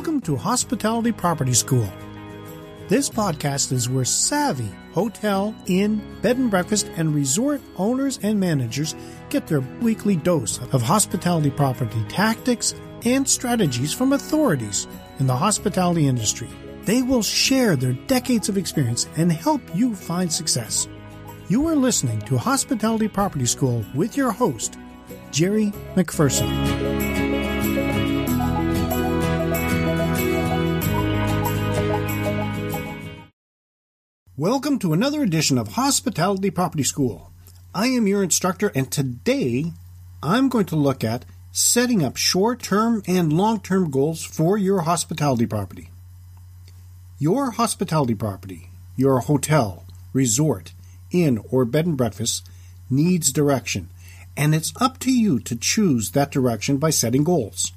Welcome to Hospitality Property School. This podcast is where savvy hotel, inn, bed and breakfast, and resort owners and managers get their weekly dose of hospitality property tactics and strategies from authorities in the hospitality industry. They will share their decades of experience and help you find success. You are listening to Hospitality Property School with your host, Jerry McPherson. Welcome to another edition of Hospitality Property School. I am your instructor, and today I'm going to look at setting up short term and long term goals for your hospitality property. Your hospitality property, your hotel, resort, inn, or bed and breakfast needs direction, and it's up to you to choose that direction by setting goals.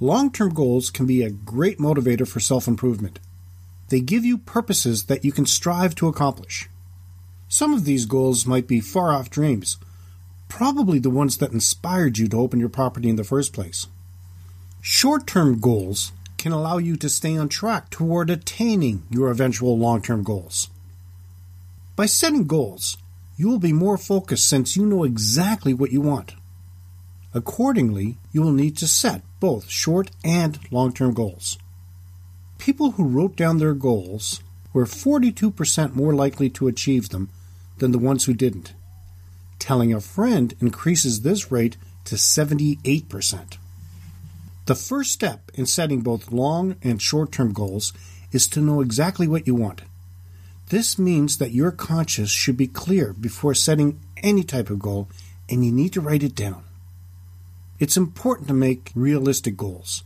Long term goals can be a great motivator for self improvement. They give you purposes that you can strive to accomplish. Some of these goals might be far off dreams, probably the ones that inspired you to open your property in the first place. Short term goals can allow you to stay on track toward attaining your eventual long term goals. By setting goals, you will be more focused since you know exactly what you want. Accordingly, you will need to set both short and long term goals. People who wrote down their goals were 42% more likely to achieve them than the ones who didn't. Telling a friend increases this rate to 78%. The first step in setting both long and short term goals is to know exactly what you want. This means that your conscience should be clear before setting any type of goal, and you need to write it down. It's important to make realistic goals.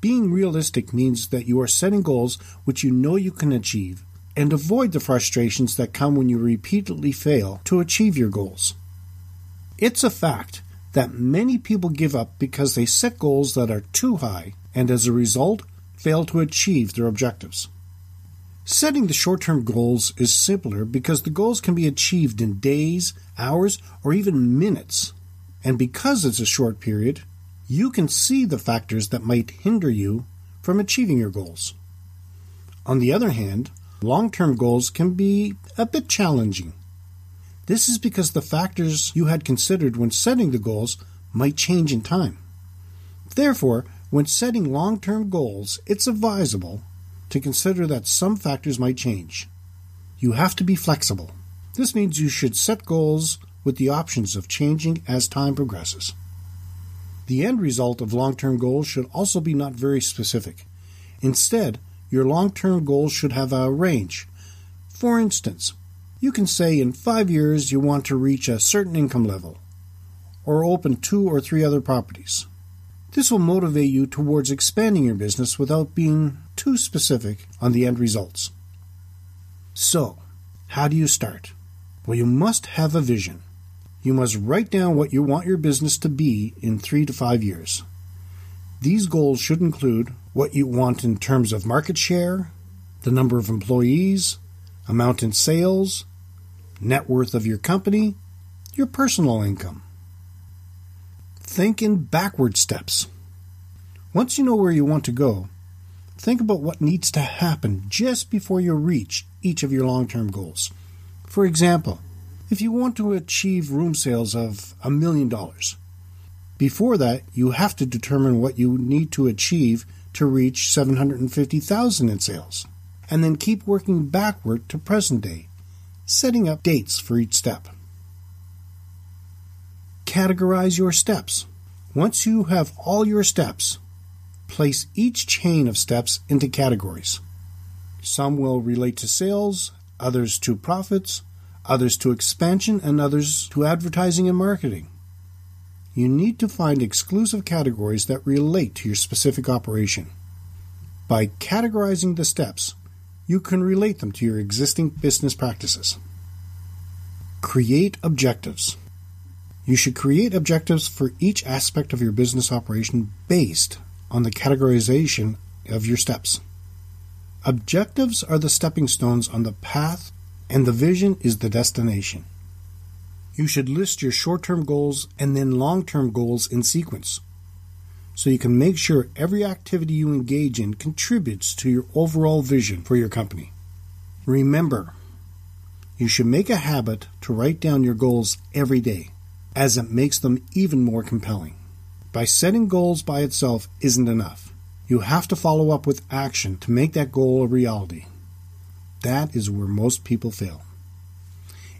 Being realistic means that you are setting goals which you know you can achieve and avoid the frustrations that come when you repeatedly fail to achieve your goals. It's a fact that many people give up because they set goals that are too high and as a result fail to achieve their objectives. Setting the short term goals is simpler because the goals can be achieved in days, hours, or even minutes. And because it's a short period, you can see the factors that might hinder you from achieving your goals. On the other hand, long term goals can be a bit challenging. This is because the factors you had considered when setting the goals might change in time. Therefore, when setting long term goals, it's advisable to consider that some factors might change. You have to be flexible. This means you should set goals with the options of changing as time progresses. The end result of long term goals should also be not very specific. Instead, your long term goals should have a range. For instance, you can say in five years you want to reach a certain income level, or open two or three other properties. This will motivate you towards expanding your business without being too specific on the end results. So, how do you start? Well, you must have a vision. You must write down what you want your business to be in three to five years. These goals should include what you want in terms of market share, the number of employees, amount in sales, net worth of your company, your personal income. Think in backward steps. Once you know where you want to go, think about what needs to happen just before you reach each of your long term goals. For example, if you want to achieve room sales of a million dollars. Before that, you have to determine what you need to achieve to reach 750,000 in sales, and then keep working backward to present day, setting up dates for each step. Categorize your steps. Once you have all your steps, place each chain of steps into categories. Some will relate to sales, others to profits, others to expansion, and others to advertising and marketing. You need to find exclusive categories that relate to your specific operation. By categorizing the steps, you can relate them to your existing business practices. Create objectives. You should create objectives for each aspect of your business operation based on the categorization of your steps. Objectives are the stepping stones on the path, and the vision is the destination. You should list your short term goals and then long term goals in sequence so you can make sure every activity you engage in contributes to your overall vision for your company. Remember, you should make a habit to write down your goals every day, as it makes them even more compelling. By setting goals by itself isn't enough. You have to follow up with action to make that goal a reality. That is where most people fail.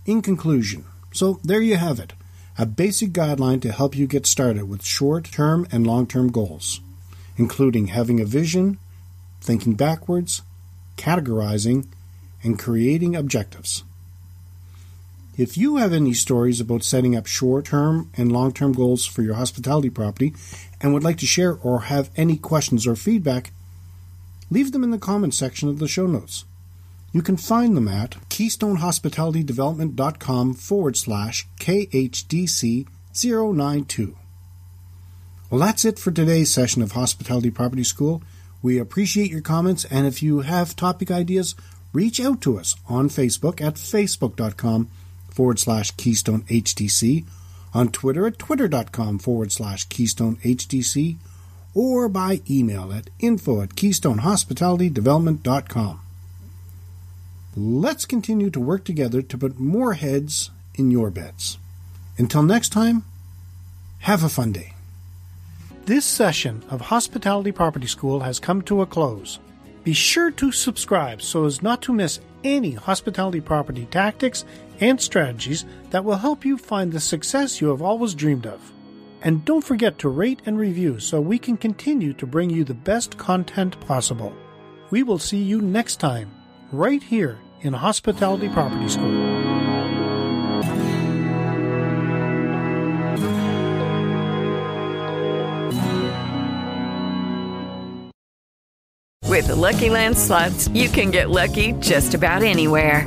In conclusion, so there you have it a basic guideline to help you get started with short term and long term goals, including having a vision, thinking backwards, categorizing, and creating objectives. If you have any stories about setting up short term and long term goals for your hospitality property and would like to share or have any questions or feedback, leave them in the comments section of the show notes. You can find them at keystonehospitalitydevelopment.com forward slash KHDC092. Well, that's it for today's session of Hospitality Property School. We appreciate your comments, and if you have topic ideas, reach out to us on Facebook at facebook.com forward slash Keystone HDC, on Twitter at twitter.com forward slash Keystone HDC, or by email at info at keystonehospitalitydevelopment.com. Let's continue to work together to put more heads in your beds. Until next time, have a fun day. This session of Hospitality Property School has come to a close. Be sure to subscribe so as not to miss any hospitality property tactics and strategies that will help you find the success you have always dreamed of. And don't forget to rate and review so we can continue to bring you the best content possible. We will see you next time right here in Hospitality Property School. With the Lucky Land slots, you can get lucky just about anywhere.